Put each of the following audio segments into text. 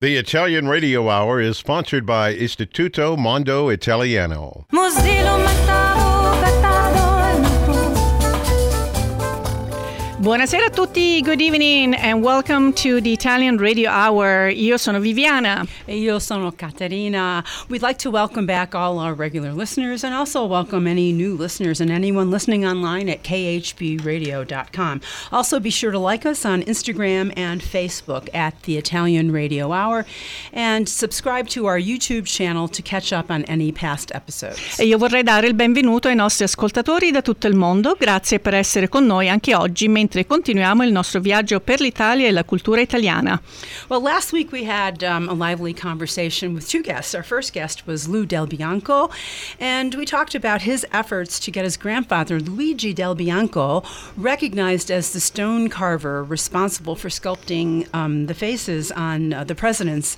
The Italian Radio Hour is sponsored by Istituto Mondo Italiano. Buonasera a tutti, good evening and welcome to the Italian Radio Hour. Io sono Viviana. E io sono Caterina. We'd like to welcome back all our regular listeners and also welcome any new listeners and anyone listening online at khbradio.com. Also, be sure to like us on Instagram and Facebook at the Italian Radio Hour and subscribe to our YouTube channel to catch up on any past episodes. E io vorrei dare il benvenuto ai nostri ascoltatori da tutto il mondo. Grazie per essere con noi anche oggi mentre continuiamo il nostro viaggio per l'Italia e la cultura italiana. Well, last week we had um, a lively conversation with two guests. Our first guest was Lou Del Bianco, and we talked about his efforts to get his grandfather, Luigi Del Bianco, recognized as the stone carver responsible for sculpting um, the faces on uh, the presidents.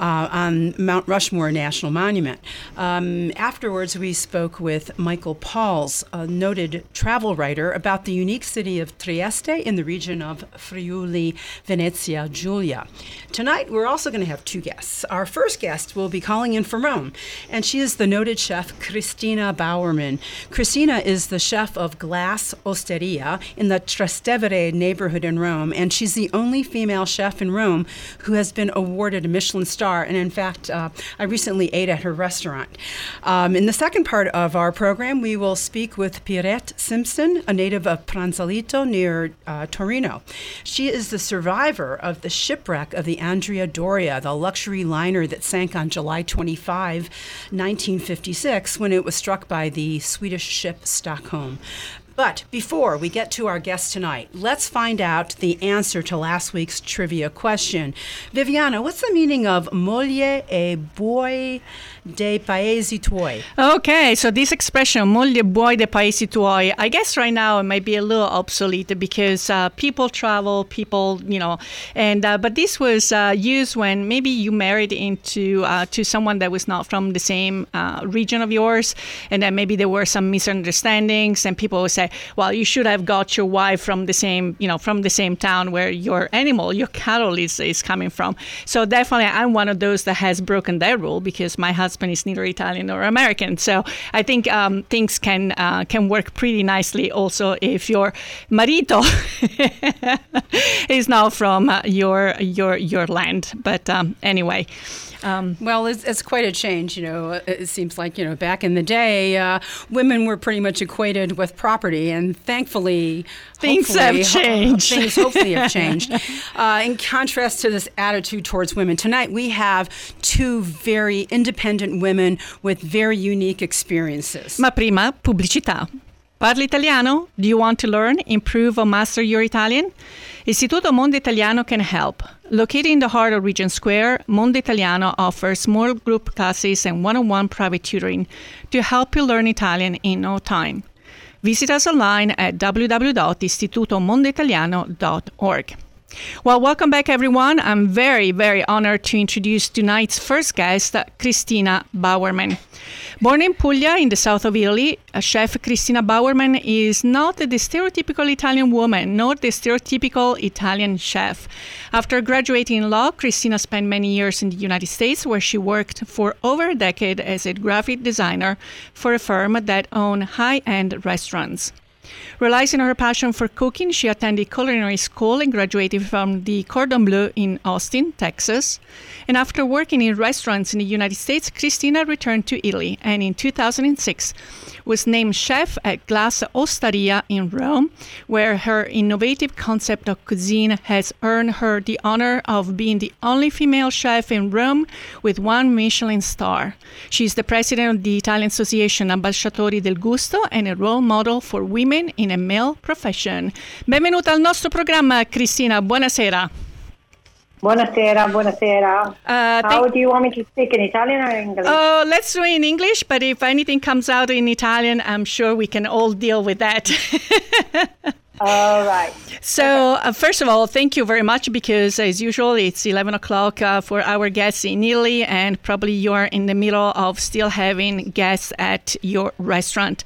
Uh, on Mount Rushmore National Monument. Um, afterwards, we spoke with Michael Pauls, a noted travel writer, about the unique city of Trieste in the region of Friuli, Venezia, Giulia. Tonight, we're also going to have two guests. Our first guest will be calling in from Rome, and she is the noted chef Cristina Bowerman. Cristina is the chef of Glass Hostaria in the Trastevere neighborhood in Rome, and she's the only female chef in Rome who has been awarded a Michelin star. And in fact, uh, I recently ate at her restaurant. Um, in the second part of our program, we will speak with Pierette Simpson, a native of Pranzalito near uh, Torino. She is the survivor of the shipwreck of the Andrea Doria, the luxury liner that sank on July 25, 1956, when it was struck by the Swedish ship Stockholm. But before we get to our guest tonight, let's find out the answer to last week's trivia question. Viviana, what's the meaning of moglie e buoi dei paesi tuoi? Okay, so this expression, moglie buoi dei paesi tuoi, I guess right now it might be a little obsolete because uh, people travel, people, you know, and uh, but this was uh, used when maybe you married into uh, to someone that was not from the same uh, region of yours, and then maybe there were some misunderstandings, and people would say, well, you should have got your wife from the same, you know, from the same town where your animal, your cattle is, is coming from. So definitely I'm one of those that has broken that rule because my husband is neither Italian nor American. So I think um, things can uh, can work pretty nicely also if your marito is now from uh, your your your land. But um, anyway. Um, well, it's, it's, quite a change. You know, it seems like you know back in the day, uh, women were pretty much equated with property, and thankfully, things have changed. Ho- things hopefully have changed. Uh, in contrast to this attitude towards women, tonight we have two very independent women with very unique experiences. Ma prima, pubblicità. Parli italiano? Do you want to learn, improve, or master your Italian? Istituto Mondo Italiano can help. Located in the heart of Regent Square, Mondo Italiano offers small group classes and one on one private tutoring to help you learn Italian in no time. Visit us online at www.istitutomondoitaliano.org. Well, welcome back, everyone. I'm very, very honored to introduce tonight's first guest, Cristina Bowerman. Born in Puglia, in the south of Italy, chef Cristina Bowerman is not the stereotypical Italian woman, nor the stereotypical Italian chef. After graduating in law, Cristina spent many years in the United States, where she worked for over a decade as a graphic designer for a firm that owned high end restaurants. Realizing her passion for cooking, she attended culinary school and graduated from the Cordon Bleu in Austin, Texas. And after working in restaurants in the United States, Cristina returned to Italy and in 2006 was named chef at Glass Hostaria in Rome, where her innovative concept of cuisine has earned her the honor of being the only female chef in Rome with one Michelin star. She is the president of the Italian Association Ambasciatori del Gusto and a role model for women in a male profession. Benvenuta al nostro programma, Cristina. Buonasera. Buonasera, buonasera. Uh, How do you want me to speak in Italian or English? Oh, let's do it in English, but if anything comes out in Italian, I'm sure we can all deal with that. All right. So, uh, first of all, thank you very much because, as usual, it's 11 o'clock uh, for our guests in Italy, and probably you're in the middle of still having guests at your restaurant.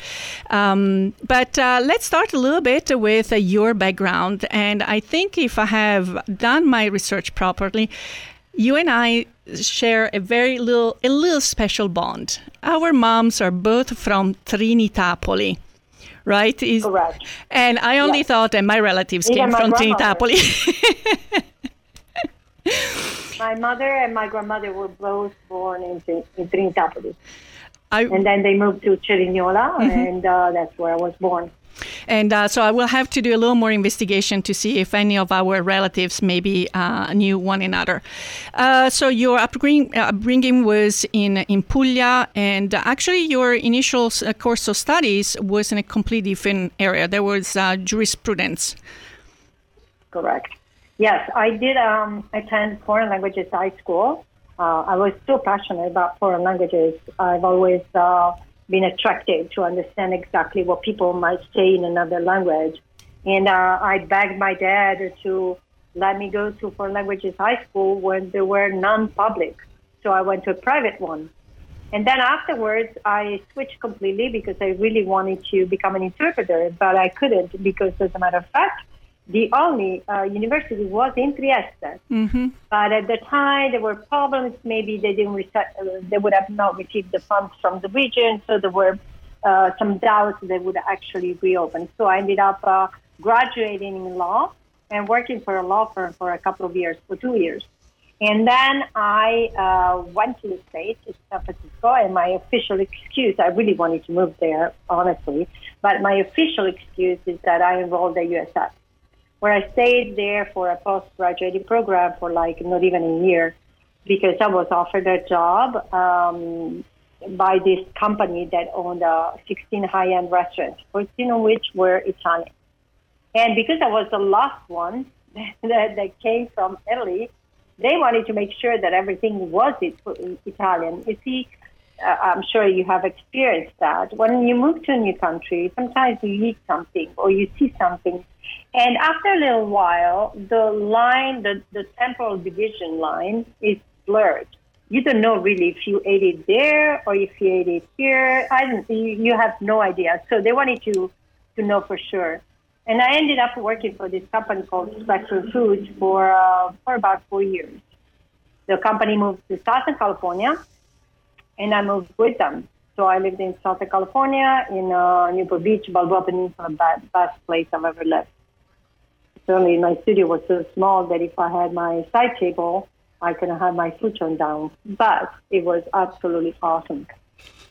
Um, but uh, let's start a little bit with uh, your background. And I think if I have done my research properly, you and I share a very little, a little special bond. Our moms are both from Trinitapoli, right? Is, Correct. And I only yes. thought that my relatives Even came my from Trinitapoli. my mother and my grandmother were both born in, in Trinitapoli. I, and then they moved to Cerignola, mm-hmm. and uh, that's where I was born. And uh, so I will have to do a little more investigation to see if any of our relatives maybe uh, knew one another. Uh, so your upbringing was in, in Puglia, and actually your initial uh, course of studies was in a completely different area. There was uh, jurisprudence. Correct. Yes, I did um, attend foreign languages high school. Uh, I was so passionate about foreign languages. I've always been attracted to understand exactly what people might say in another language. And uh, I begged my dad to let me go to foreign languages high school when they were non-public. So I went to a private one. And then afterwards, I switched completely because I really wanted to become an interpreter, but I couldn't because, as a matter of fact, the only uh, university was in Trieste. Mm-hmm. But at the time, there were problems. Maybe they didn't rece- uh, they would have not received the funds from the region, so there were uh, some doubts they would actually reopen. So I ended up uh, graduating in law and working for a law firm for a couple of years, for two years. And then I uh, went to the States, to San Francisco, and my official excuse, I really wanted to move there, honestly, but my official excuse is that I enrolled at USF where I stayed there for a postgraduate program for like not even a year because I was offered a job um, by this company that owned uh, 16 high-end restaurants, 14 of which were Italian. And because I was the last one that, that came from Italy, they wanted to make sure that everything was Italian. You see, uh, I'm sure you have experienced that. When you move to a new country, sometimes you eat something or you see something and after a little while, the line, the, the temporal division line is blurred. You don't know really if you ate it there or if you ate it here. I don't, you have no idea. So they wanted to, to know for sure. And I ended up working for this company called Spectrum Foods for, uh, for about four years. The company moved to Southern California, and I moved with them. So I lived in Southern California, in uh, Newport Beach, Balboa Peninsula, best place I've ever lived certainly my studio was so small that if I had my side table, I could have my futon down. But it was absolutely awesome.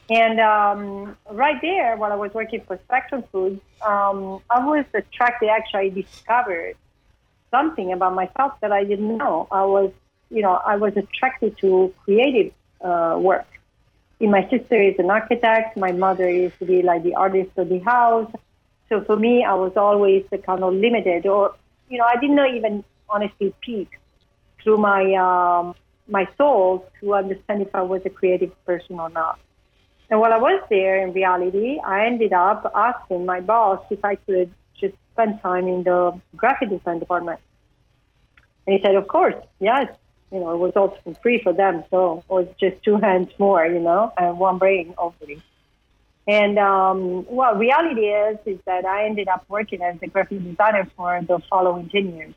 And um, right there, while I was working for Spectrum Foods, um, I was attracted. Actually, I discovered something about myself that I didn't know. I was, you know, I was attracted to creative uh, work. My sister is an architect. My mother used to be like the artist of the house. So for me, I was always kind of limited, or you know, I did not even honestly peek through my um, my soul to understand if I was a creative person or not. And while I was there, in reality, I ended up asking my boss if I could just spend time in the graphic design department. And he said, "Of course, yes." You know, it was also free for them, so it was just two hands more, you know, and one brain, hopefully. And um, well, reality is is that I ended up working as a graphic designer for the following ten years.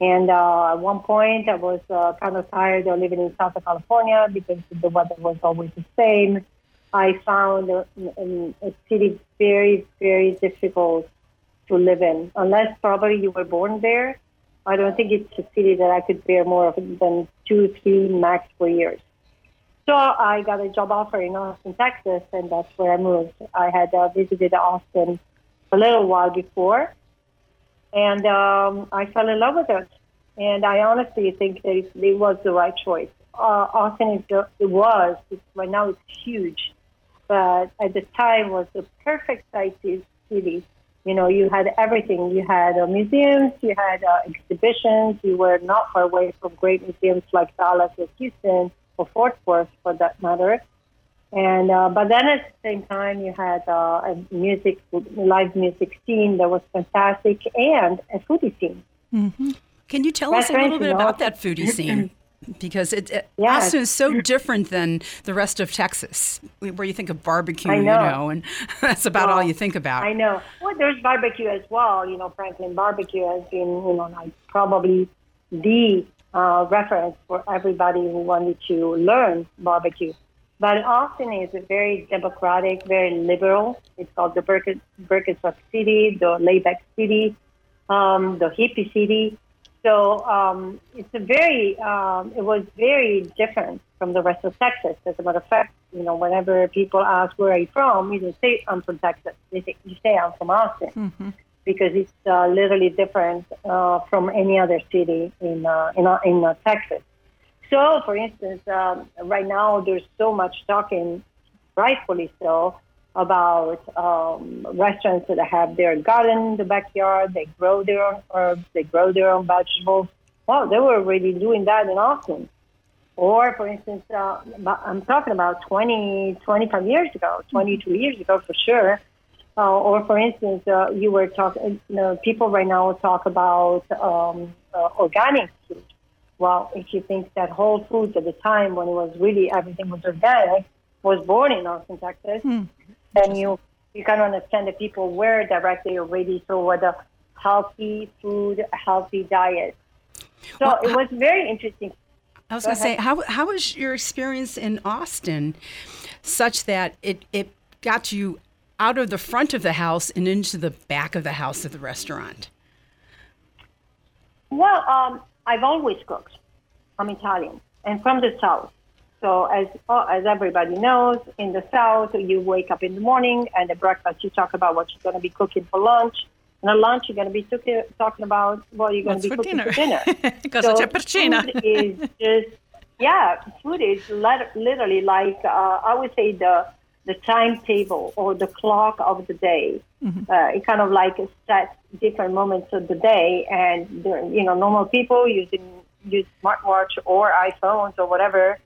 And uh, at one point, I was uh, kind of tired of living in Southern California because the weather was always the same. I found a, a, a city very, very difficult to live in, unless probably you were born there. I don't think it's a city that I could bear more than two, three, max four years. So I got a job offer in Austin, Texas, and that's where I moved. I had uh, visited Austin a little while before, and um, I fell in love with it. And I honestly think that it, it was the right choice. Uh, Austin is, it was it's, right now it's huge, but at the time was the perfect size city. You know, you had everything. You had uh, museums, you had uh, exhibitions. You were not far away from great museums like Dallas or Houston or Fort Worth for that matter. And uh, but then at the same time, you had uh, a music, live music scene that was fantastic, and a foodie scene. Mm-hmm. Can you tell That's us a little bit about that foodie scene? because it, it yes. Austin is so different than the rest of Texas, where you think of barbecue, know. you know, and that's about well, all you think about. I know. Well, there's barbecue as well. You know, Franklin barbecue has been, you know, like probably the uh, reference for everybody who wanted to learn barbecue. But Austin is a very democratic, very liberal. It's called the Birkenstock City, the layback city, um, the hippie city. So um, it's a very, um, it was very different from the rest of Texas. As a matter of fact, you know, whenever people ask where are you from, you don't say I'm from Texas. They say, you say I'm from Austin mm-hmm. Because it's uh, literally different uh, from any other city in uh, in, uh, in uh, Texas. So, for instance, um, right now there's so much talking, rightfully so, about um, restaurants that have their garden in the backyard. They grow their own herbs. They grow their own vegetables. Well, they were already doing that in Austin. Or, for instance, uh, I'm talking about 20, 25 years ago, 22 years ago for sure. Uh, or, for instance, uh, you were talking, you know, people right now talk about um, uh, organic food. Well, if you think that Whole Foods at the time when it was really everything was organic was born in Austin, Texas, mm then you you can understand that people were directly already toward a healthy food, healthy diet. So well, it was very interesting. I was going to say, how how was your experience in Austin, such that it it got you out of the front of the house and into the back of the house of the restaurant? Well, um, I've always cooked. I'm Italian and from the south. So as uh, as everybody knows, in the South, you wake up in the morning and at breakfast you talk about what you're going to be cooking for lunch. And at lunch you're going to be talking, talking about what you're going to be for cooking dinner. for dinner. so c'è per cena. food is just yeah, food is literally like uh, I would say the the timetable or the clock of the day. Mm-hmm. Uh, it kind of like sets different moments of the day, and you know normal people using use smartwatch or iPhones or whatever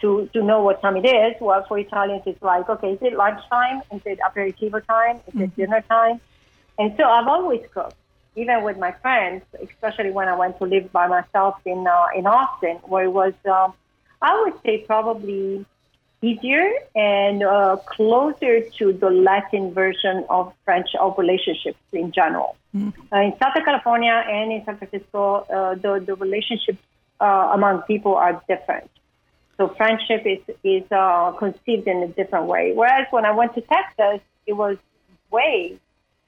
to, to know what time it is. Well, for Italians, it's like, okay, is it lunchtime? Is it aperitivo time? Is mm-hmm. it dinner time? And so I've always cooked, even with my friends, especially when I went to live by myself in uh, in Austin, where it was, um, I would say, probably easier and uh, closer to the Latin version of French of relationships in general. Mm-hmm. Uh, in Southern California and in San Francisco, uh, the, the relationships uh, among people are different. So friendship is is uh, conceived in a different way. Whereas when I went to Texas, it was way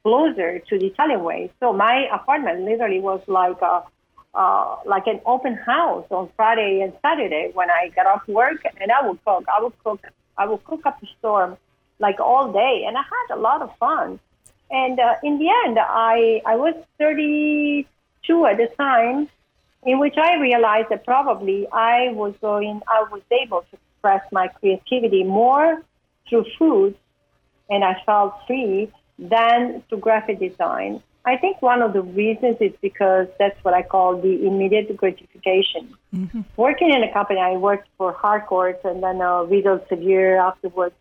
closer to the Italian way. So my apartment literally was like a uh, like an open house on Friday and Saturday when I got off work, and I would cook. I would cook. I would cook up a storm like all day, and I had a lot of fun. And uh, in the end, I I was 32 at the time, in which I realized that probably I was going, I was able to express my creativity more through food, and I felt free than through graphic design. I think one of the reasons is because that's what I call the immediate gratification. Mm-hmm. Working in a company, I worked for Harcourt and then uh, Reed Elsevier afterwards.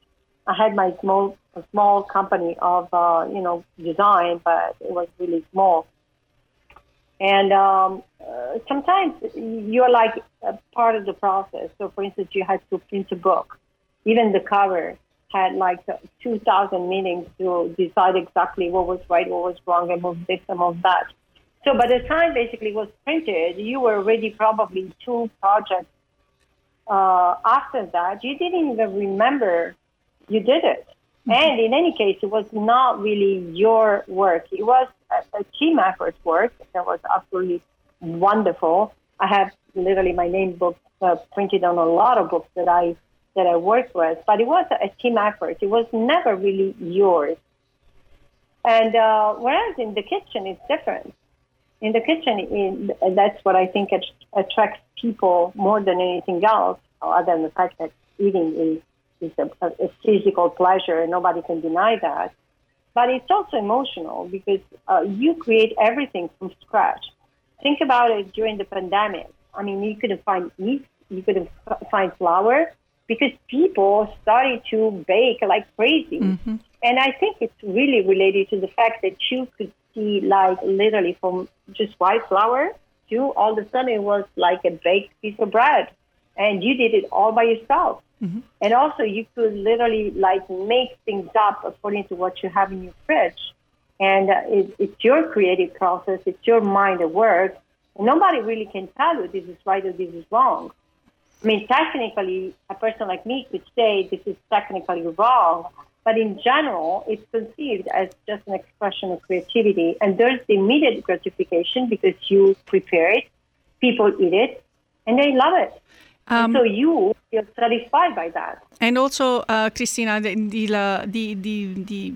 I had my small small company of uh, you know design, but it was really small. And um, uh, sometimes you're like a part of the process. So, for instance, you had to print a book. Even the cover had like 2,000 meetings to decide exactly what was right, what was wrong, and move this and move that. So, by the time basically was printed, you were already probably two projects uh, after that. You didn't even remember you did it. Mm-hmm. And in any case, it was not really your work. It was a, a team effort work that was absolutely wonderful. I have literally my name book uh, printed on a lot of books that I that I worked with, but it was a, team effort. It was never really yours. And uh, whereas in the kitchen, it's different. In the kitchen, in, that's what I think attracts people more than anything else, other than the fact that eating is, is a, a physical pleasure, and nobody can deny that. But it's also emotional because uh, you create everything from scratch. Think about it during the pandemic. I mean, you couldn't find yeast, you couldn't find flour because people started to bake like crazy. Mm-hmm. And I think it's really related to the fact that you could see, like, literally from just white flour to all of a sudden it was like a baked piece of bread. And you did it all by yourself. Mm-hmm. And also, you could literally like make things up according to what you have in your fridge. And uh, it, it's your creative process, it's your mind at work. nobody really can tell you this is right or this is wrong. I mean, technically, a person like me could say this is technically wrong, but in general, it's conceived as just an expression of creativity. And there's the immediate gratification because you prepare it, people eat it, and they love it. Um, so you feel satisfied by that. And also, uh, Cristina, the the, the the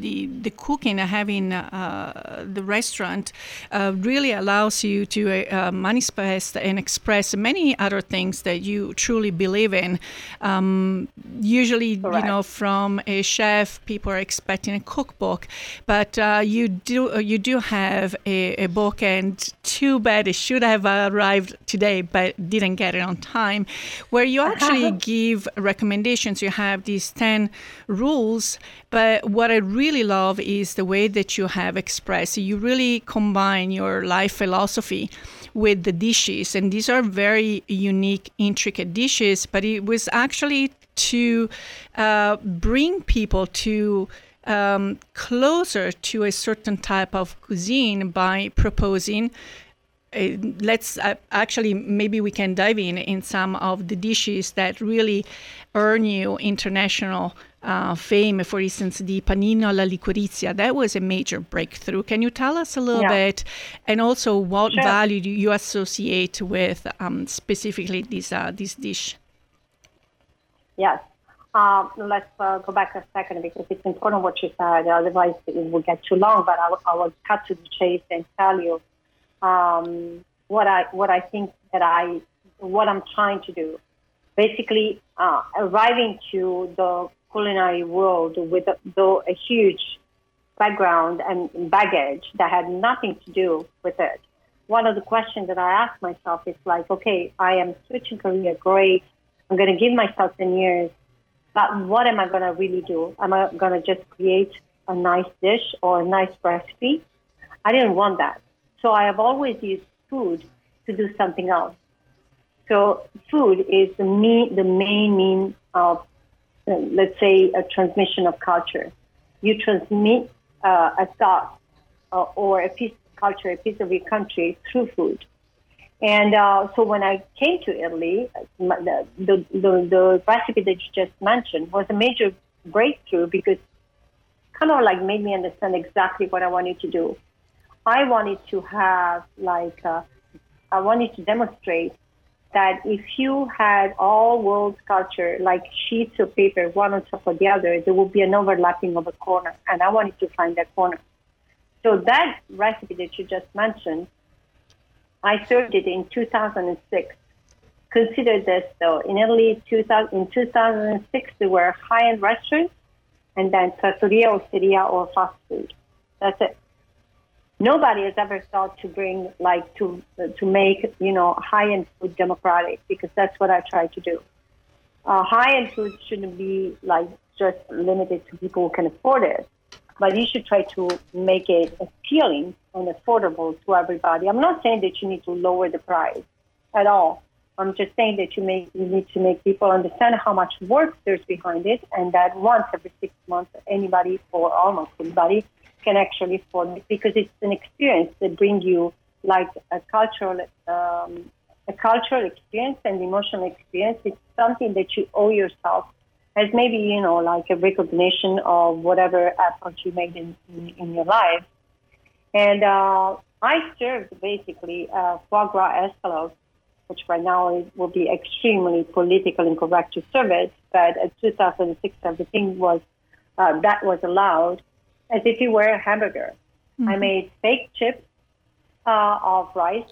the the cooking, uh, having uh, the restaurant, uh, really allows you to uh, manifest and express many other things that you truly believe in. Um, usually, Correct. you know, from a chef, people are expecting a cookbook, but uh, you do you do have a, a book, and too bad it should have arrived today, but didn't get it on time, where you actually give recommendations. You have these 10 rules, but what I really love is the way that you have expressed. You really combine your life philosophy with the dishes, and these are very unique, intricate dishes, but it was actually to uh, bring people to. Um, closer to a certain type of cuisine by proposing uh, let's uh, actually maybe we can dive in in some of the dishes that really earn you international uh, fame. For instance, the panino alla liquirizia that was a major breakthrough. Can you tell us a little yeah. bit, and also what sure. value do you associate with um, specifically this uh, this dish? Yes. Um, let's uh, go back a second because it's important what you said. Otherwise, it will get too long. But I, I will cut to the chase and tell you um, what I what I think that I what I'm trying to do. Basically, uh, arriving to the culinary world with a, a huge background and baggage that had nothing to do with it. One of the questions that I ask myself is like, okay, I am switching career, great. I'm going to give myself 10 years, but what am I going to really do? Am I going to just create a nice dish or a nice recipe? I didn't want that. So I have always used food to do something else. So food is the main, the main mean of, uh, let's say, a transmission of culture. You transmit uh, a thought uh, or a piece of culture, a piece of your country through food. And uh, so when I came to Italy, the, the, the, the recipe that you just mentioned was a major breakthrough because kind of like made me understand exactly what I wanted to do. I wanted to have like uh, I wanted to demonstrate that if you had all world culture like sheets of paper one on top of the other, there would be an overlapping of a corner, and I wanted to find that corner. So that recipe that you just mentioned, I served it in 2006. Consider this though, in Italy, 2000, in 2006 there were high-end restaurants, and then trattoria, osteria, or fast food. That's it nobody has ever thought to bring like to to make you know high end food democratic because that's what I try to do. Uh, high end food shouldn't be like just limited to people who can afford it, but you should try to make it appealing and affordable to everybody. I'm not saying that you need to lower the price at all. I'm just saying that you make you need to make people understand how much work there's behind it, and that once every six months, anybody or almost anybody can actually form because it's an experience that brings you like a cultural um, a cultural experience and emotional experience. It's something that you owe yourself as maybe you know like a recognition of whatever effort you made in in, in your life. And uh, I served basically uh, foie gras escalope, which right now is, will be extremely politically incorrect to serve it, but in 2006 everything was uh, that was allowed as if you were a hamburger. Mm-hmm. I made fake chips uh, of rice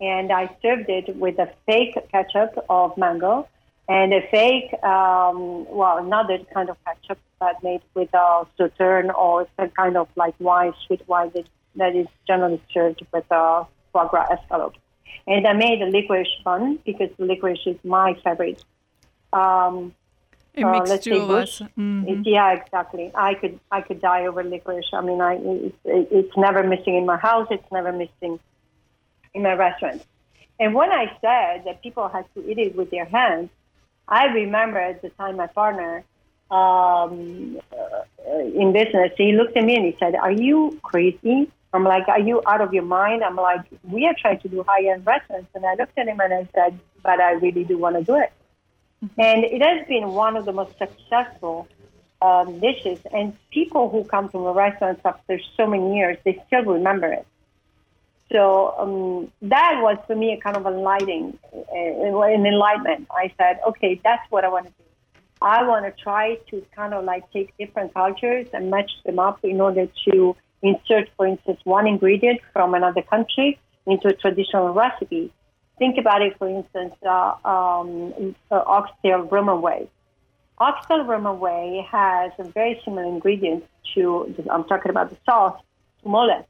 and I served it with a fake ketchup of mango and a fake, um, well, another kind of ketchup that made with a sauterne or some kind of like wine, sweet wine that, that is generally served with a foie gras escalope. And I made a licorice bun because licorice is my favorite. Um, it uh, makes two of us. Mm-hmm. yeah, exactly. I could I could die over licorice. I mean, I it's, it's never missing in my house. It's never missing in my restaurant. And when I said that people had to eat it with their hands, I remember at the time my partner um, uh, in business, he looked at me and he said, "Are you crazy? I'm like, are you out of your mind? I'm like, we are trying to do high-end restaurants. And I looked at him and I said, but I really do want to do it. Mm-hmm. And it has been one of the most successful um, dishes. And people who come from the restaurants after so many years, they still remember it. So um, that was for me a kind of enlightening, uh, an enlightenment. I said, okay, that's what I want to do. I want to try to kind of like take different cultures and match them up in order to insert, for instance, one ingredient from another country into a traditional recipe. Think about it, for instance, uh, um, uh, oxtail Roman way. Oxtail Roman way has a very similar ingredients to, I'm talking about the sauce, to mole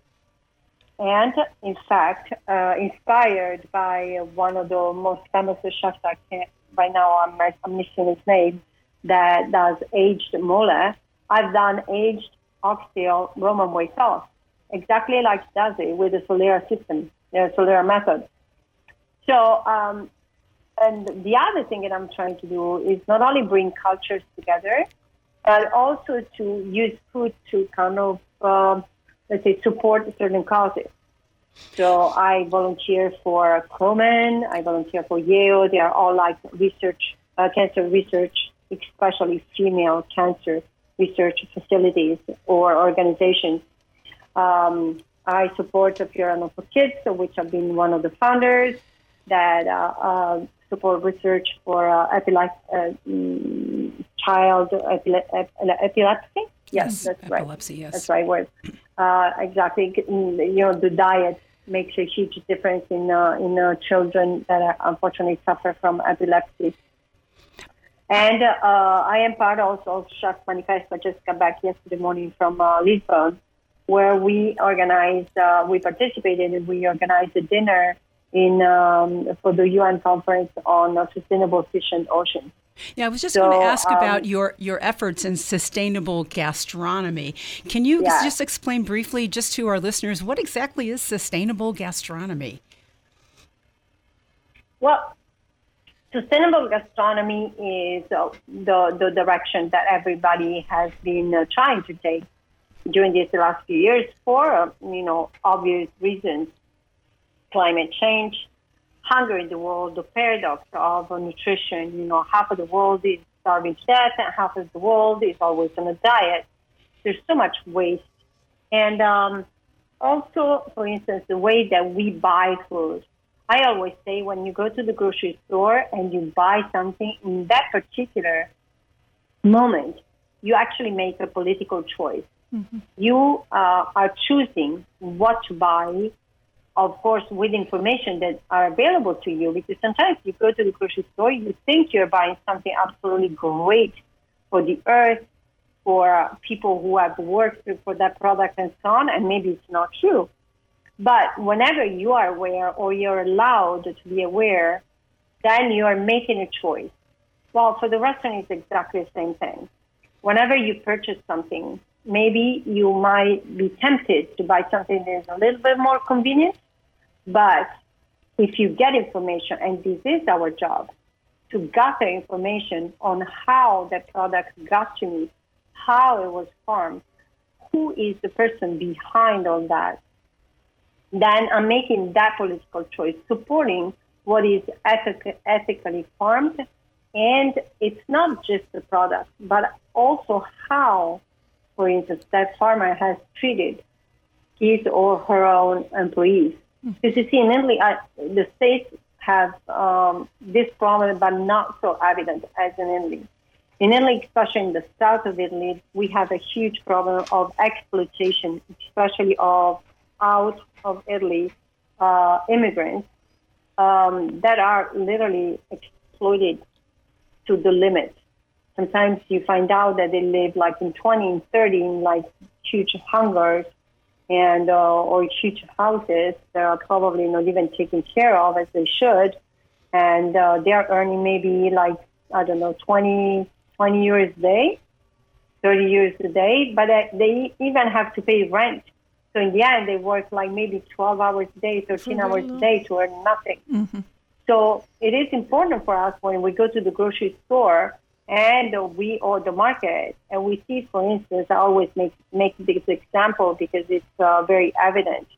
and in fact, uh, inspired by one of the most famous chefs I can right now I'm, I'm missing his name that does aged mole. I've done aged oxtail Roman way sauce, exactly like does it with the Solera system, the Solera method. So, um, and the other thing that I'm trying to do is not only bring cultures together, but also to use food to kind of uh, let's say, support certain causes. So I volunteer for Komen, I volunteer for Yale. They are all like research, uh, cancer research, especially female cancer research facilities or organizations. Um, I support the Fiorano for Kids, which I've been one of the founders that uh, uh, support research for uh, epilepsy, uh, mm, child epile- epilepsy. Yes, that's epilepsy, right. Epilepsy, yes. That's right word. Uh, exactly. You know, the diet makes a huge difference in uh, in uh, children that are, unfortunately suffer from epilepsy. And uh, I am part also of Chef Manifesto. I just got back yesterday morning from uh, Lisbon, where we organized, uh, we participated, and we organized a dinner in um, for the UN conference on sustainable fish and oceans. Yeah, I was just so, going to ask um, about your, your efforts in sustainable gastronomy. Can you yeah. just explain briefly, just to our listeners, what exactly is sustainable gastronomy? Well, sustainable gastronomy is uh, the, the direction that everybody has been uh, trying to take during these last few years for, uh, you know, obvious reasons. Climate change, hunger in the world, the paradox of nutrition. You know, half of the world is starving to death, and half of the world is always on a diet. There's so much waste, and um, also, for instance, the way that we buy food. I always say when you go to the grocery store and you buy something in that particular moment, you actually make a political choice. Mm-hmm. You uh, are choosing what to buy of course, with information that are available to you. Because sometimes you go to the grocery store, you think you're buying something absolutely great for the earth, for people who have worked for that product and so on, and maybe it's not true. But whenever you are aware or you're allowed to be aware, then you are making a choice. Well, for the restaurant, it's exactly the same thing. Whenever you purchase something, maybe you might be tempted to buy something that is a little bit more convenient, but if you get information, and this is our job, to gather information on how that product got to me, how it was farmed, who is the person behind all that, then I'm making that political choice, supporting what is ethic- ethically farmed. And it's not just the product, but also how, for instance, that farmer has treated his or her own employees. Because you see, in Italy, uh, the states have um, this problem, but not so evident as in Italy. In Italy, especially in the south of Italy, we have a huge problem of exploitation, especially of out of Italy uh, immigrants um, that are literally exploited to the limit. Sometimes you find out that they live like in 20 and 30 in like huge hungers and uh, or huge houses that are probably not even taken care of as they should, and uh, they are earning maybe like I don't know 20, 20 euros a day, 30 euros a day, but uh, they even have to pay rent. So in the end, they work like maybe 12 hours a day, 13 hours a day to earn nothing. Mm-hmm. So it is important for us when we go to the grocery store and we or the market. And we see, for instance, I always make make this example because it's uh, very evident.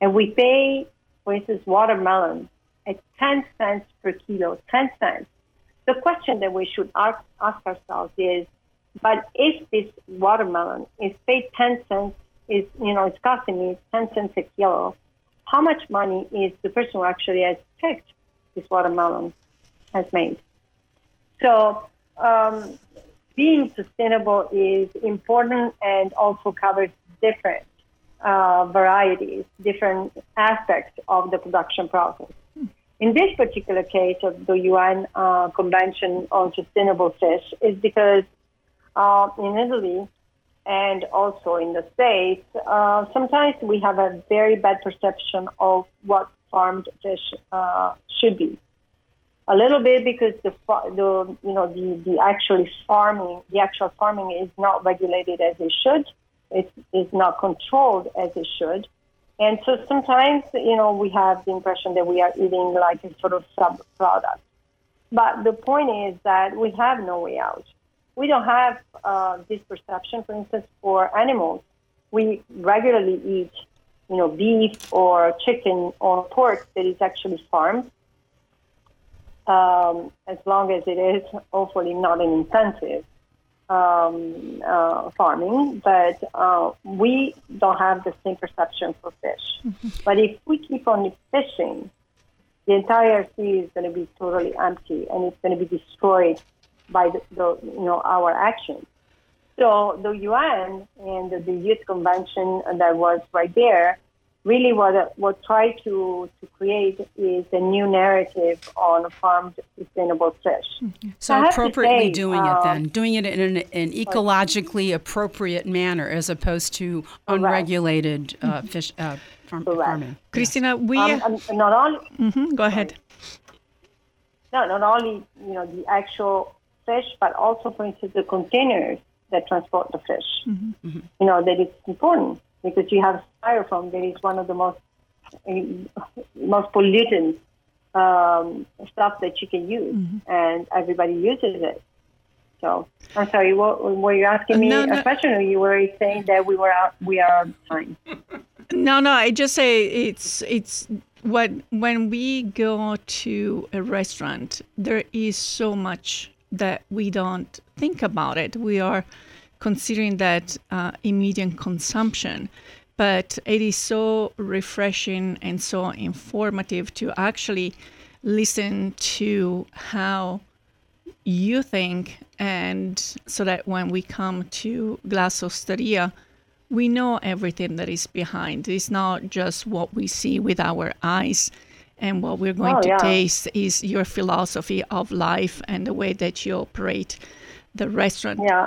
And we pay, for instance, watermelon at 10 cents per kilo, 10 cents. The question that we should ask, ask ourselves is, but if this watermelon is paid 10 cents, is you know it's costing me 10 cents a kilo, how much money is the person who actually has picked this watermelon has made? So um, being sustainable is important and also covers different uh, varieties, different aspects of the production process. In this particular case of the UN uh, Convention on Sustainable Fish, is because uh, in Italy and also in the States, uh, sometimes we have a very bad perception of what farmed fish uh, should be a little bit because the the you know the the actually farming the actual farming is not regulated as it should. It is not controlled as it should, and so sometimes you know we have the impression that we are eating like a sort of sub product. But the point is that we have no way out. We don't have uh, this perception, for instance, for animals. We regularly eat, you know, beef or chicken or pork that is actually farmed um, as long as it is hopefully not an intensive um, uh, farming, but uh, we don't have the same perception for fish. Mm-hmm. But if we keep on fishing, the entire sea is going to be totally empty and it's going to be destroyed by the, the, you know our actions. So the UN and the Youth Convention that was right there really what what try to to create is a new narrative on farmed sustainable fish. Mm-hmm. So appropriately say, doing it then, um, doing it in an, an, ecologically appropriate manner as opposed to unregulated uh, mm-hmm. fish uh, farm, farming. Cristina, we um, um, not only mm-hmm, go ahead. No, not only you know the actual fish, but also, for instance, the containers that transport the fish. Mm-hmm. mm-hmm. You know that it's important because you have styrofoam that is one of the most most pollutant um, stuff that you can use, mm-hmm. and everybody uses it. So I'm sorry, what were you asking me no, no. a question, or you were saying that we were out, we are out time? No, no, I just say it's it's what when we go to a restaurant, there is so much that we don't think about it. We are considering that uh, immediate consumption. But it is so refreshing and so informative to actually listen to how you think, and so that when we come to Glass Hostaria, we know everything that is behind. It's not just what we see with our eyes and what we're going oh, to yeah. taste is your philosophy of life and the way that you operate the restaurant. Yeah.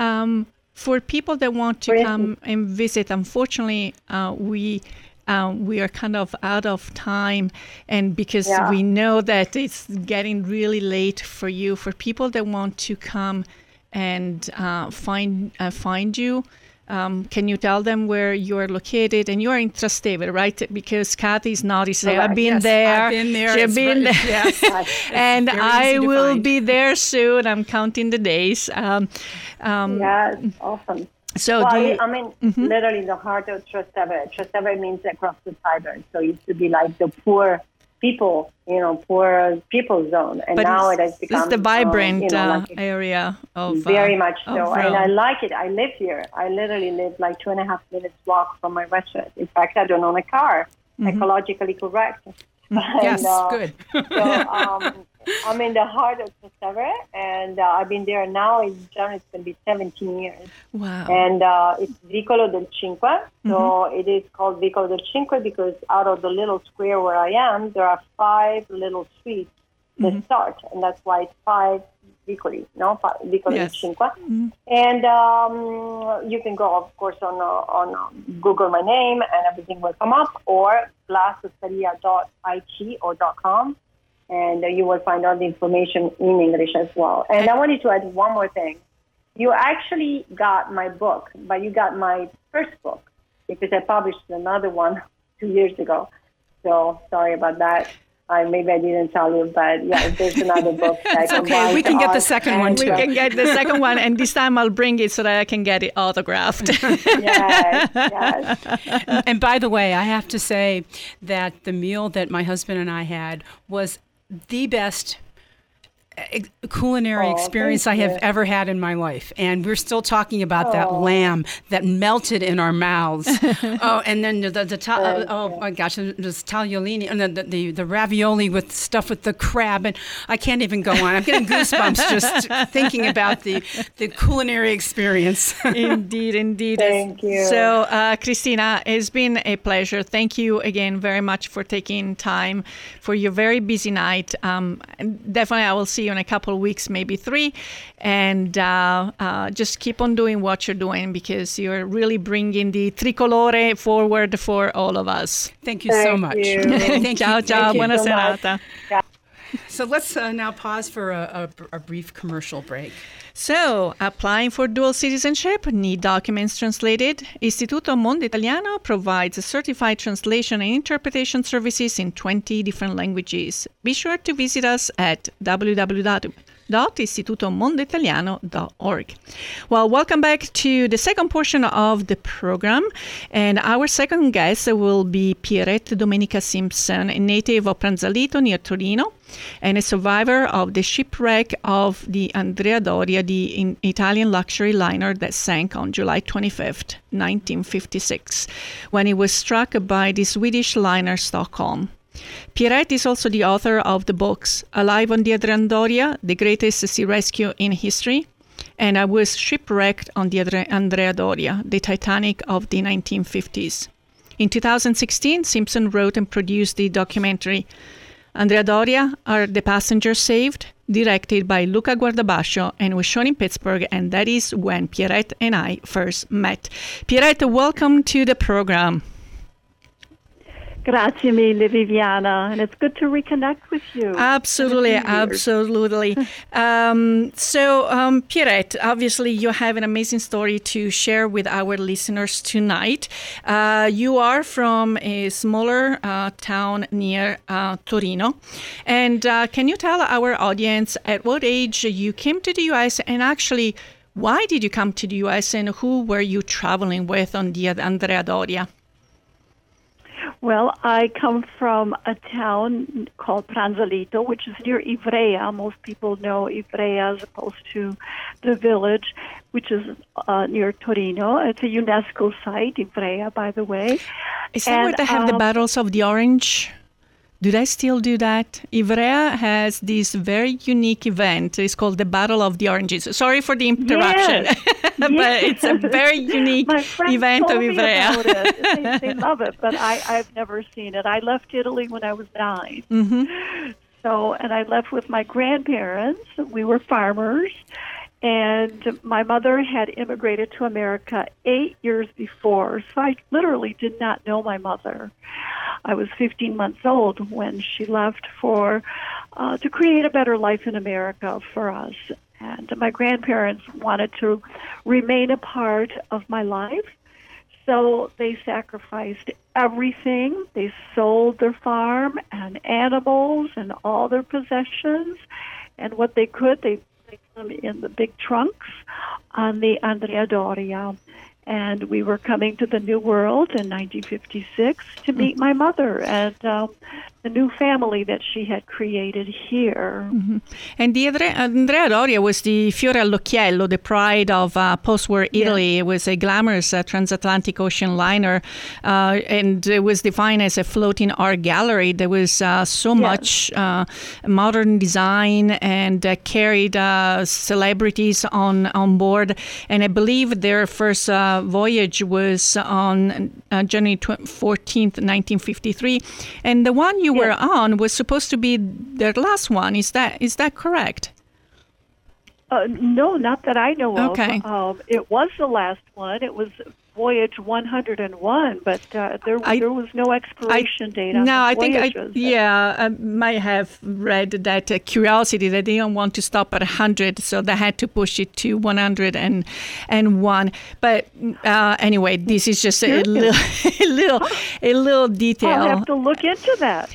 Um, for people that want to come and visit, unfortunately, uh, we um, we are kind of out of time, and because yeah. we know that it's getting really late for you, for people that want to come and uh, find uh, find you, um, can you tell them where you are located? And you are in Trastevere, right? Because Kathy's not naughty say, I've been yes, there. I've been there. She's been there. Yes, and I will find. be there soon. I'm counting the days. Um, um, yes, awesome. So well, you, I mean, mm-hmm. literally the heart of Trastevere. Trastevere means across the Tiber. So it used to be like the poor people, you know, poor people zone, and but now it has become it's the vibrant uh, you know, like area of very uh, much so, and I like it. I live here. I literally live like two and a half minutes walk from my restaurant. In fact, I don't own a car. Mm-hmm. Ecologically correct. Mm-hmm. yes, uh, good. so um, I'm in the heart of Trastevere, and uh, I've been there now. In January, it's going to be 17 years. Wow. And uh, it's Vicolo del Cinque. So mm-hmm. it is called Vicolo del Cinque because out of the little square where I am, there are five little streets that mm-hmm. start, and that's why it's five Vicoli, no? Vicolo yes. del Cinque. Mm-hmm. And um, you can go, of course, on uh, on um, Google my name, and everything will come up, or glassosteria.it or .com and you will find all the information in English as well. And I wanted to add one more thing. You actually got my book, but you got my first book because I published another one two years ago. So sorry about that. I maybe I didn't tell you, but yeah, there's another book. That okay, we can get the second one too. We can get the second one, and this time I'll bring it so that I can get it autographed. yes, yes. And by the way, I have to say that the meal that my husband and I had was the best culinary oh, experience I have ever had in my life. And we're still talking about oh. that lamb that melted in our mouths. oh, and then the, the, the ta- oh, oh my gosh, the tagliolini and the, the, the, ravioli with stuff with the crab. And I can't even go on. I'm getting goosebumps just thinking about the, the culinary experience. indeed, indeed. Thank you. So, uh, Cristina, it's been a pleasure. Thank you again very much for taking time for your very busy night. Um, definitely, I will see you in a couple of weeks, maybe three, and uh, uh, just keep on doing what you're doing because you're really bringing the tricolore forward for all of us. Thank you Thank so much. You. Thank ciao, you. ciao, Thank buona so serata. So let's uh, now pause for a, a, a, brief commercial break. So, applying for dual citizenship, need documents translated? Istituto Mondo Italiano provides certified translation and interpretation services in 20 different languages. Be sure to visit us at www www.istitutomondoitaliano.org. Well, welcome back to the second portion of the program. And our second guest will be Pierette Domenica Simpson, a native of Pranzalito near Torino and a survivor of the shipwreck of the Andrea Doria, the Italian luxury liner that sank on July 25th, 1956, when it was struck by the Swedish liner Stockholm. Pierette is also the author of the books Alive on the Andrea Doria, the greatest sea rescue in history, and I was shipwrecked on the Andrea Doria, the Titanic of the 1950s. In 2016, Simpson wrote and produced the documentary Andrea Doria Are the Passengers Saved? directed by Luca Guardabascio and was shown in Pittsburgh, and that is when Pierette and I first met. Pierette, welcome to the program. Grazie mille, Viviana, and it's good to reconnect with you. Absolutely, absolutely. um, so, um, Pierette, obviously, you have an amazing story to share with our listeners tonight. Uh, you are from a smaller uh, town near uh, Torino, and uh, can you tell our audience at what age you came to the U.S. and actually? Why did you come to the US and who were you traveling with on the Andrea Doria? Well, I come from a town called Pranzalito, which is near Ivrea. Most people know Ivrea as opposed to the village, which is uh, near Torino. It's a UNESCO site, Ivrea, by the way. Is that and, where they have um, the battles of the orange? Do they still do that? Ivrea has this very unique event. It's called the Battle of the Oranges. Sorry for the interruption, yes. but yes. it's a very unique event of Ivrea. they, they, love it, but I, I've never seen it. I left Italy when I was 9 mm-hmm. So, and I left with my grandparents. We were farmers, and my mother had immigrated to America eight years before, so I literally did not know my mother. I was 15 months old when she left for uh, to create a better life in America for us. And my grandparents wanted to remain a part of my life, so they sacrificed everything. They sold their farm and animals and all their possessions, and what they could, they them in the big trunks on the Andrea Doria. And we were coming to the New World in 1956 to meet my mother. And um, the new family that she had created here. Mm-hmm. And the Andrea Doria was the fiore all'occhiello, the pride of uh, post-war Italy. It was a glamorous uh, transatlantic ocean liner, uh, and it was defined as a floating art gallery. There was uh, so yes. much uh, modern design and uh, carried celebrities on on board. And I believe their first voyage was on January 14th, 1953, and the one you you were on was supposed to be their last one. Is that is that correct? Uh, no, not that I know okay. of. Um, it was the last one. It was voyage 101, but uh, there I, there was no expiration I, date on no, I think I, yeah, I might have read that uh, curiosity that they don't want to stop at 100, so they had to push it to 101. But uh, anyway, this is just a little, a little, a little detail. I'll have to look into that.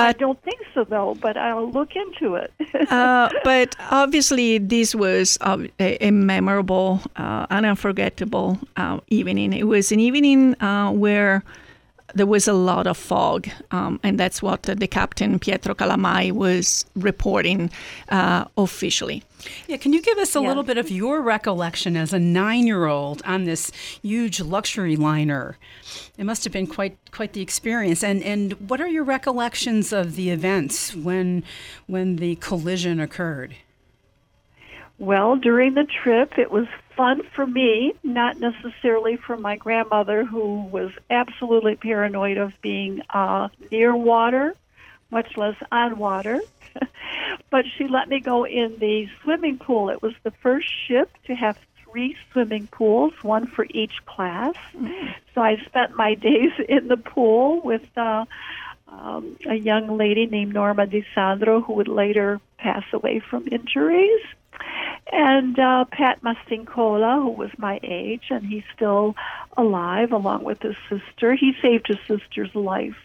I don't think so, though, but I'll look into it. uh, but obviously, this was uh, a, a memorable, uh, and unforgettable uh, evening. It was an evening uh, where there was a lot of fog, um, and that's what the captain Pietro Calamai was reporting uh, officially. Yeah, can you give us a Yeah. little bit of your recollection as a nine-year-old on this huge luxury liner? It must have been quite quite the experience. And and what are your recollections of the events when when the collision occurred? Well, during the trip, it was fun for me, not necessarily for my grandmother, who was absolutely paranoid of being uh, near water, much less on water. but she let me go in the swimming pool. It was the first ship to have three swimming pools, one for each class. So I spent my days in the pool with uh, um, a young lady named Norma DiSandro, who would later pass away from injuries and uh, Pat Mastincola, who was my age, and he's still alive along with his sister. He saved his sister's life,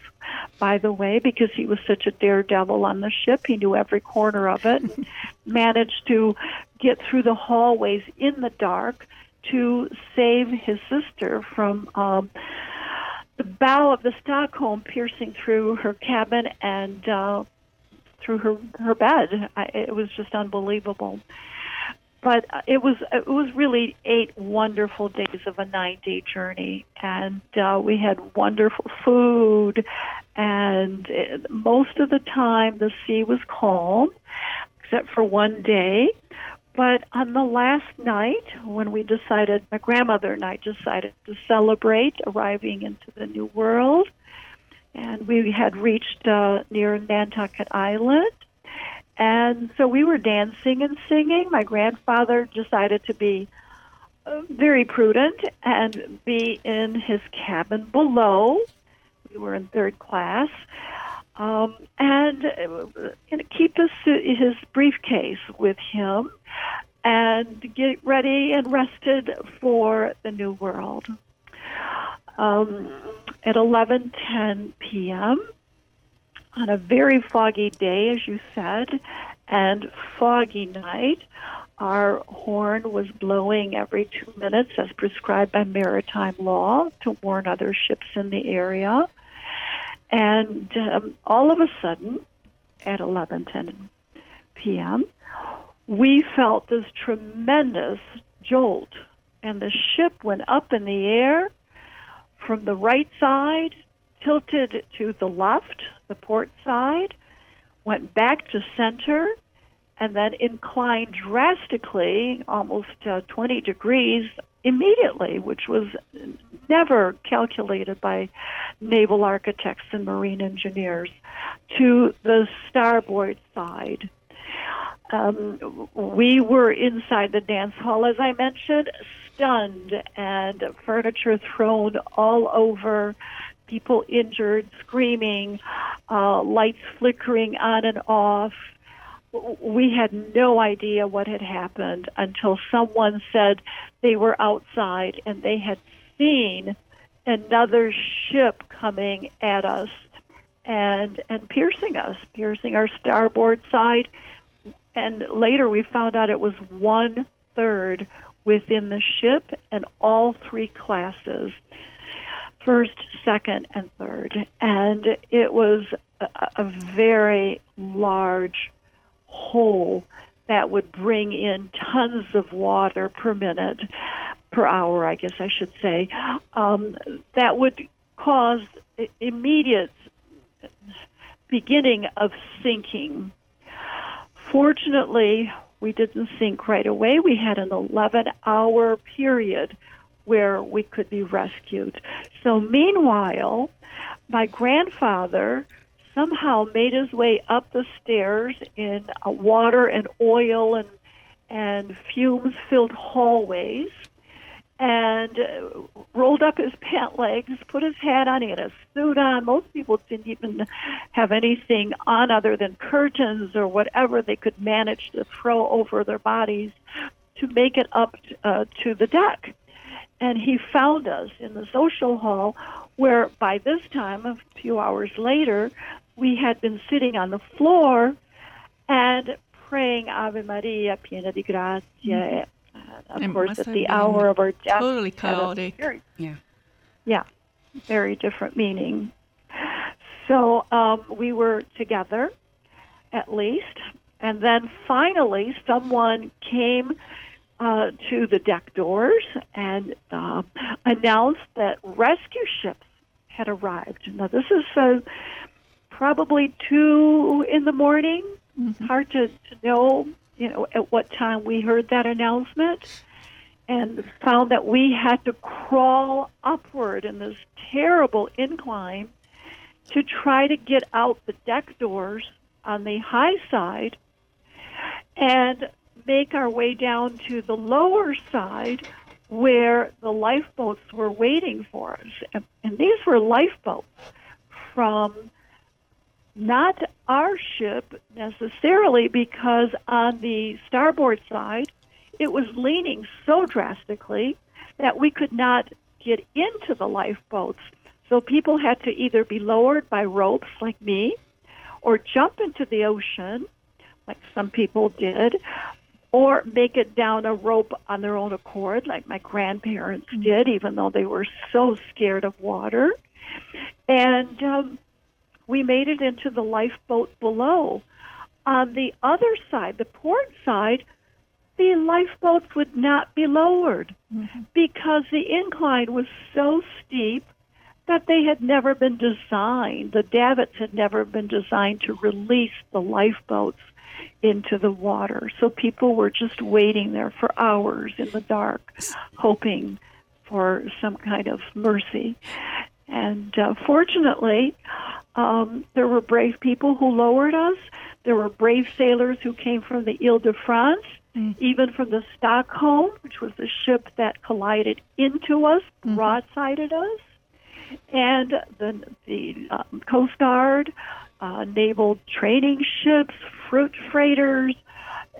by the way, because he was such a daredevil on the ship. He knew every corner of it, managed to get through the hallways in the dark to save his sister from. Um, the bow of the Stockholm piercing through her cabin and uh, through her her bed. I, it was just unbelievable. But uh, it was it was really eight wonderful days of a nine day journey, and uh, we had wonderful food, and it, most of the time the sea was calm, except for one day. But on the last night, when we decided, my grandmother and I decided to celebrate arriving into the new world, and we had reached uh, near Nantucket Island. And so we were dancing and singing. My grandfather decided to be uh, very prudent and be in his cabin below. We were in third class. Um, and uh, and keep his, his briefcase with him and get ready and rested for the new world. Um, at 11:10 p.m. on a very foggy day, as you said, and foggy night, our horn was blowing every two minutes, as prescribed by maritime law, to warn other ships in the area. And um, all of a sudden, at 11:10 p.m., we felt this tremendous jolt, and the ship went up in the air from the right side, tilted to the left, the port side, went back to center, and then inclined drastically, almost uh, 20 degrees immediately, which was never calculated by naval architects and marine engineers, to the starboard side. Um, we were inside the dance hall, as I mentioned, stunned and furniture thrown all over, people injured, screaming, uh, lights flickering on and off. We had no idea what had happened until someone said they were outside and they had seen another ship coming at us and and piercing us, piercing our starboard side. And later we found out it was one third within the ship and all three classes first, second, and third. And it was a, a very large hole that would bring in tons of water per minute, per hour, I guess I should say, um, that would cause immediate beginning of sinking. Fortunately, we didn't sink right away. We had an 11 hour period where we could be rescued. So, meanwhile, my grandfather somehow made his way up the stairs in uh, water and oil and and fumes filled hallways and uh, rolled up his pant legs, put his hat on, he had a suit on. Most people didn't even have anything on other than curtains or whatever they could manage to throw over their bodies to make it up uh, to the deck. And he found us in the social hall, where by this time, a few hours later, we had been sitting on the floor and praying Ave Maria, piena di grazia. Uh, of It course, at the hour of our death. totally had chaotic. Very, Yeah. yeah, very different meaning. So um, we were together, at least, and then finally someone came uh, to the deck doors and uh, announced that rescue ships had arrived. Now this is uh, probably two in the morning. It's hard to, to know, you know, at what time we heard that announcement and found that we had to crawl upward in this terrible incline to try to get out the deck doors on the high side and make our way down to the lower side where the lifeboats were waiting for us. And, and these were lifeboats from not our ship necessarily because on the starboard side it was leaning so drastically that we could not get into the lifeboats. So people had to either be lowered by ropes like me or jump into the ocean like some people did or make it down a rope on their own accord like my grandparents did even though they were so scared of water. And um, we made it into the lifeboat below. On the other side, the port side, the lifeboats would not be lowered mm-hmm. because the incline was so steep that they had never been designed. The davits had never been designed to release the lifeboats into the water. So people were just waiting there for hours in the dark, hoping for some kind of mercy. And uh, fortunately, um, there were brave people who lowered us. There were brave sailors who came from the Ile de France, even from the Stockholm, which was the ship that collided into us, broadsided us, and the the um, Coast Guard, uh, naval training ships, fruit freighters,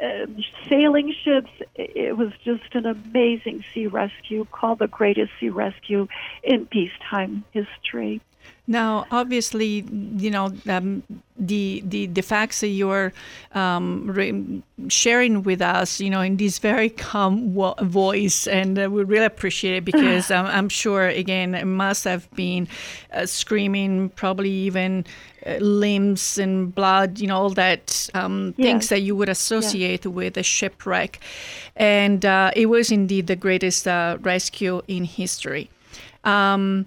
uh, sailing ships. It was just an amazing sea rescue, called the greatest sea rescue in peacetime history. Now, obviously, you know um, the the the facts that you're um, re- sharing with us, you know, in this very calm wo- voice, and uh, we really appreciate it because um, I'm sure, again, it must have been uh, screaming, probably even uh, limbs and blood, you know, all that um, things that you would associate with a shipwreck, and uh, it was indeed the greatest uh, rescue in history. Um,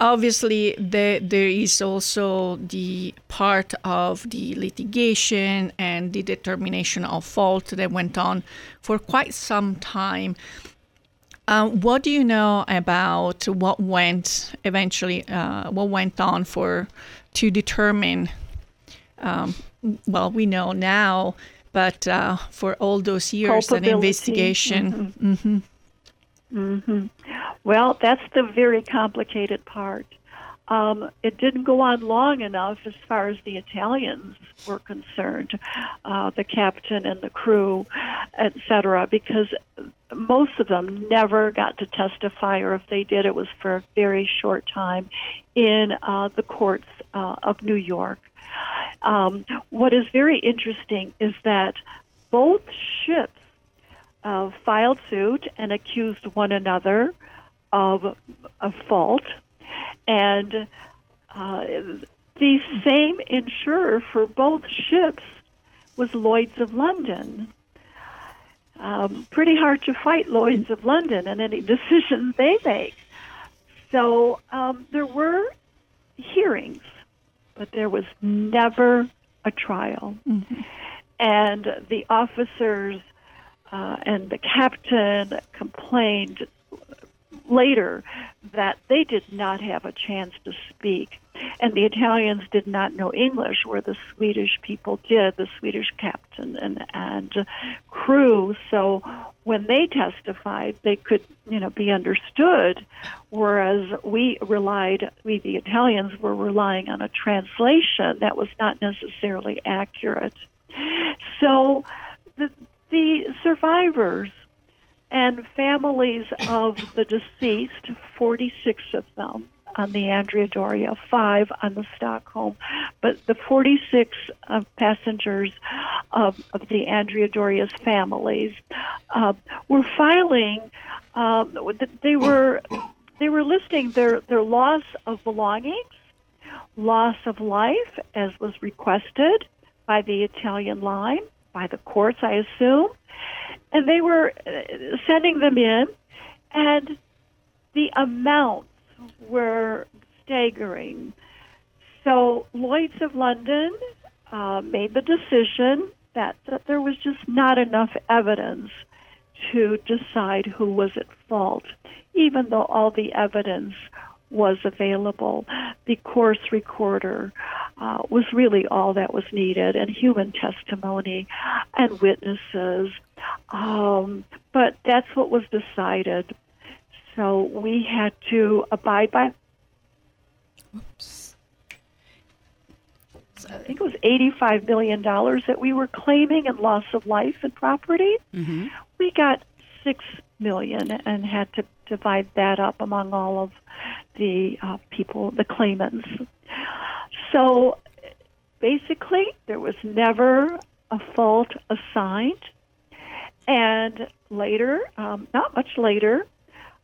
obviously there there is also the part of the litigation and the determination of fault that went on for quite some time. Uh, what do you know about what went eventually? Uh, what went on for to determine? Um, well, we know now, but uh, for all those years, an investigation. Hmm Well, that's the very complicated part. Um, it didn't go on long enough as far as the Italians were concerned, uh, the captain and the crew, etc., because most of them never got to testify, or if they did, it was for a very short time in uh, the courts uh, of New York. Um, what is very interesting is that both ships uh, filed suit and accused one another of a fault. And uh, the same insurer for both ships was Lloyd's of London. Um, pretty hard to fight Lloyd's of London and any decisions they make. So um, there were hearings, but there was never a trial. And the officers uh, and the captain complained later that they did not have a chance to speak. And the Italians did not know English, where the Swedish people did, the Swedish captain and, and crew. So when they testified, they could, you know, be understood, whereas we relied, we the Italians were relying on a translation that was not necessarily accurate. So the, the survivors and families of the deceased, 46 of them, on the Andrea Doria, five on the Stockholm. But the 46 uh, passengers of, of, the Andrea Doria's families uh, were filing. Um, they were they were listing their their loss of belongings, loss of life, as was requested by the Italian line by the courts, I assume, and they were uh, sending them in, and the amounts were staggering. So Lloyd's of London uh, made the decision that, that there was just not enough evidence to decide who was at fault, even though all the evidence was available. The course recorder uh, was really all that was needed, and human testimony and witnesses. Um, but that's what was decided. So we had to abide by. Oops. I think it was $85 million that we were claiming in loss of life and property. Mm-hmm. We got $6 million and had to divide that up among all of the uh, people, the claimants. So basically, there was never a fault assigned. And later, um, not much later,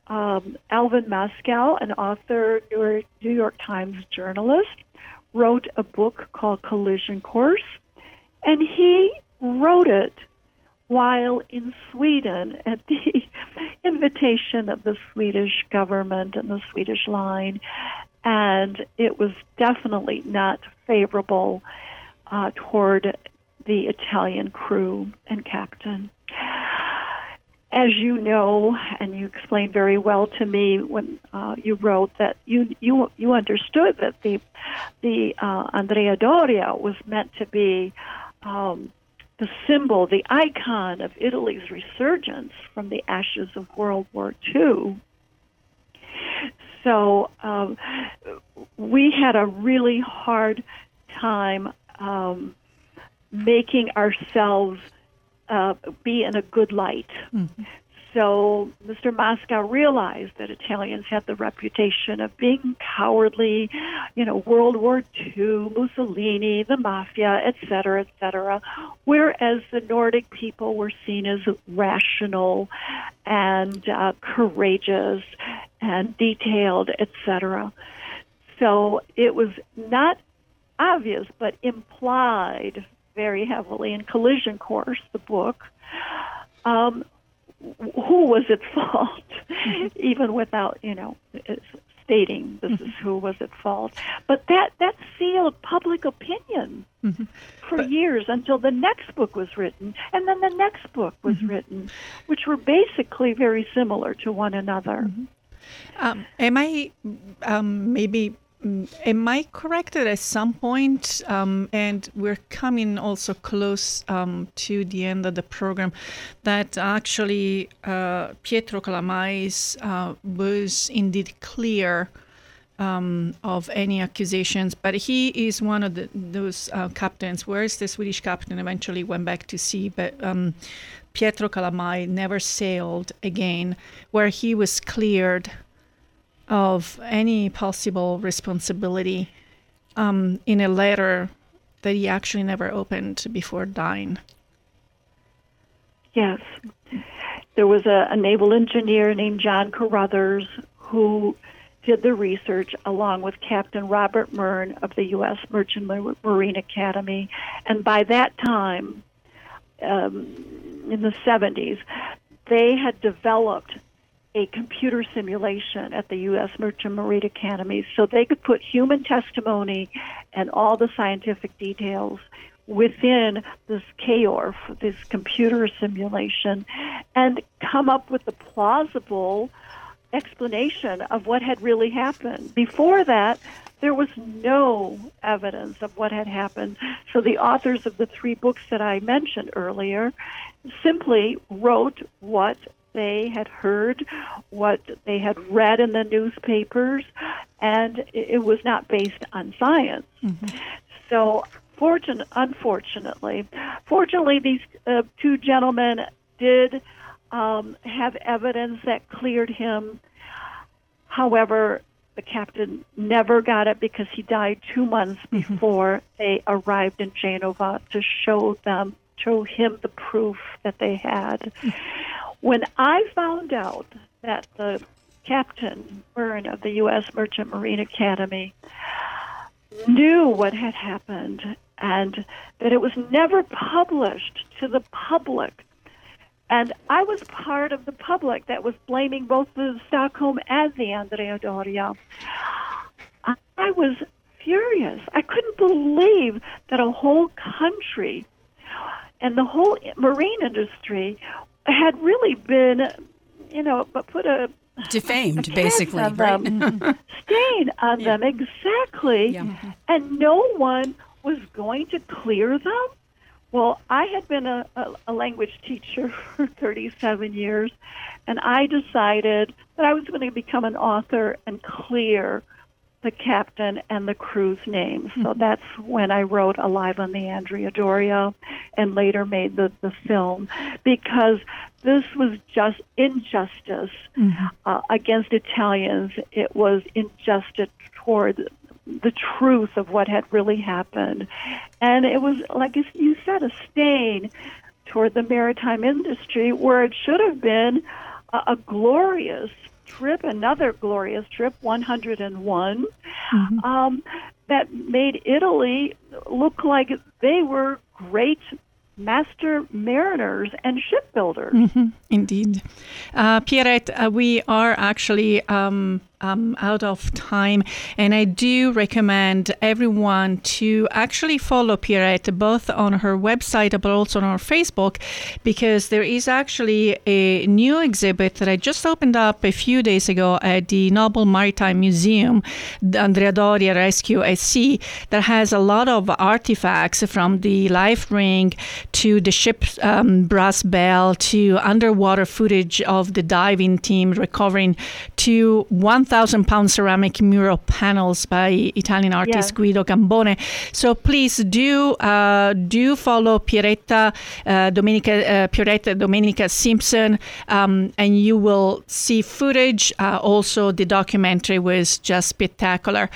um, Alvin Moscow, an author, New York Times journalist, wrote a book called Collision Course, and he wrote it while in Sweden at the invitation of the Swedish government and the Swedish line, and it was definitely not favorable uh, toward the Italian crew and captain. As you know, and you explained very well to me when uh, you wrote that you you you understood that the the uh, Andrea Doria was meant to be um, the symbol, the icon of Italy's resurgence from the ashes of World War II. So um, we had a really hard time um, making ourselves uh, be in a good light. Mm-hmm. So Mr. Moscow realized that Italians had the reputation of being cowardly, you know, World War II, Mussolini, the mafia, etc., etc., whereas the Nordic people were seen as rational and uh, courageous and detailed, etc. So it was not obvious, but implied very heavily in Collision Course, the book. Um, who was at fault, even without you know stating this is who was at fault. But that that sealed public opinion mm-hmm. for but, years until the next book was written, and then the next book was mm-hmm. written, which were basically very similar to one another. Mm-hmm. Um, am I um, maybe am I correct that at some point, um, and we're coming also close um, to the end of the program, that actually uh, Pietro Calamais uh, was indeed clear um, of any accusations, but he is one of the, those uh, captains. Whereas the Swedish captain eventually went back to sea, but um, Pietro Calamai never sailed again, where he was cleared of any possible responsibility um, in a letter that he actually never opened before dying. Yes. There was a, a naval engineer named John Carrothers who did the research along with Captain Robert Meurn of the U.S. Merchant Marine Academy. And by that time, um, in the 70s, they had developed a computer simulation at the U.S. Merchant Marine Academy so they could put human testimony and all the scientific details within this CAORF, this computer simulation, and come up with a plausible explanation of what had really happened. Before that, there was no evidence of what had happened. So the authors of the three books that I mentioned earlier simply wrote what they had heard, what they had read in the newspapers, and it was not based on science. Mm-hmm. So, fortun- unfortunately, fortunately, these uh, two gentlemen did um, have evidence that cleared him. However, the captain never got it because he died two months before they arrived in Genova to show them, show him the proof that they had. When I found out that the captain Meurn of the U.S. Merchant Marine Academy knew what had happened and that it was never published to the public. And I was part of the public that was blaming both the Stockholm and the Andrea Doria. I was furious. I couldn't believe that a whole country and the whole marine industry had really been, you know, but put a defamed, a basically, on right? them, stain on them exactly, Yeah. and no one was going to clear them. Well, I had been a, a, a language teacher for 37 years, and I decided that I was going to become an author and clear the captain and the crew's names. So that's when I wrote Alive on the Andrea Doria and later made the, the film because this was just injustice uh, against Italians. It was injustice toward the truth of what had really happened. And it was, like you said, a stain toward the maritime industry where it should have been a, a glorious trip, another glorious trip, 101, um, that made Italy look like they were great master mariners and shipbuilders. Indeed. Uh, Pierette, uh, we are actually um, um, out of time, and I do recommend everyone to actually follow Pierette both on her website but also on her Facebook because there is actually a new exhibit that I just opened up a few days ago at the Noble Maritime Museum, the Andrea Doria Rescue at Sea, that has a lot of artifacts from the life ring to the ship's um, brass bell to underwater footage of the diving team recovering to 1,000 pound ceramic mural panels by Italian artist Yeah. Guido Gambone. So please do uh, do follow Pieretta uh, Domenica uh, Pieretta Domenica Simpson, um, and you will see footage. Uh, also, the documentary was just spectacular.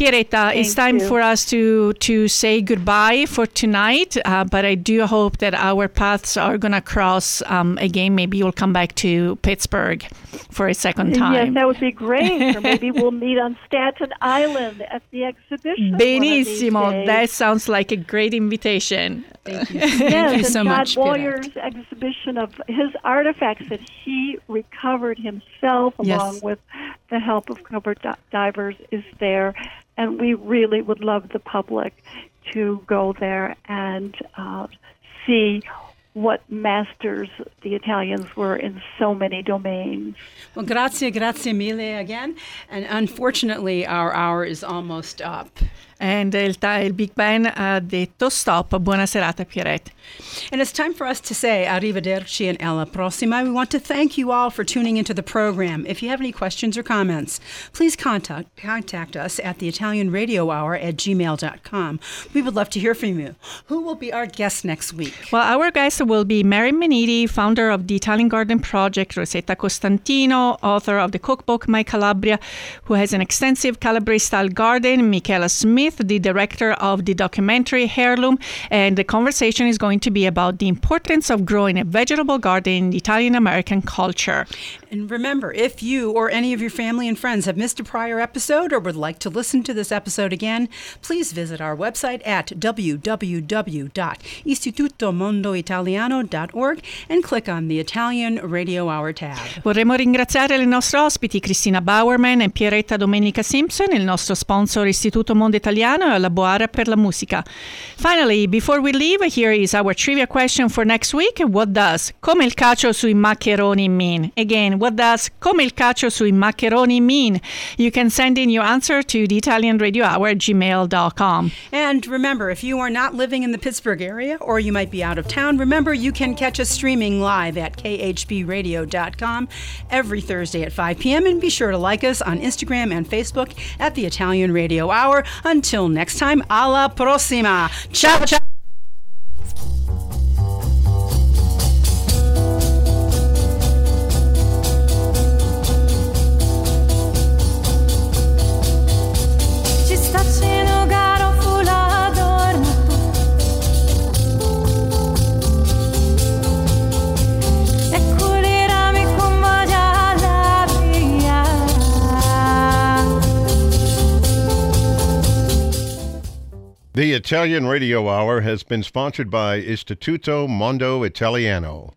Pieretta, it's time you. for us to to say goodbye for tonight. Uh, but I do hope that our paths are gonna cross um, again. Maybe you'll come back to Pittsburgh for a second time. Yes, time. that would be great. or maybe we'll meet on Staten Island at the exhibition. one of these Benissimo. That sounds like a great invitation. Thank you. yes, Thank you and so Todd much, Pierette. Moyer's exhibition of his artifacts that he recovered himself, Yes. along with the help of cover divers, is there, and we really would love the public to go there and uh, see what masters the Italians were in so many domains. Well, grazie, grazie mille again. And unfortunately, our hour is almost up. And il, ta- il Big Ben ha detto stop. Buona serata, Pierette. And it's time for us to say arrivederci and alla prossima. We want to thank you all for tuning into the program. If you have any questions or comments, please contact, contact us at the Italian Radio Hour at gmail.com. We would love to hear from you. Who will be our guest next week? Well, our guest will be Mary Menniti, founder of the Italian Garden Project, Rosetta Costantino, author of the cookbook My Calabria, who has an extensive Calabrese-style garden, Michaela Smith, the director of the documentary Heirloom, and the conversation is going to be about the importance of growing a vegetable garden in Italian-American culture. And remember, if you or any of your family and friends have missed a prior episode or would like to listen to this episode again, please visit our website at www.istitutomondoitaliano.org and click on the Italian Radio Hour tab. Vorremmo ringraziare le nostre ospiti Cristina Bowerman e Pieretta Domenica Simpson, il nostro sponsor Istituto Mondo Italiano e la Boara per la Musica. Finally, before we leave, here is our trivia question for next week. What does come il cacio sui maccheroni mean? Again, what does come il cacio sui maccheroni mean? You can send in your answer to the Italian Radio Hour at gmail.com. And remember, if you are not living in the Pittsburgh area or you might be out of town, remember you can catch us streaming live at khbradio.com every Thursday at 5 p.m. And be sure to like us on Instagram and Facebook at the Italian Radio Hour. Until next time, alla prossima. Ciao, ciao. The Italian Radio Hour has been sponsored by Istituto Mondo Italiano.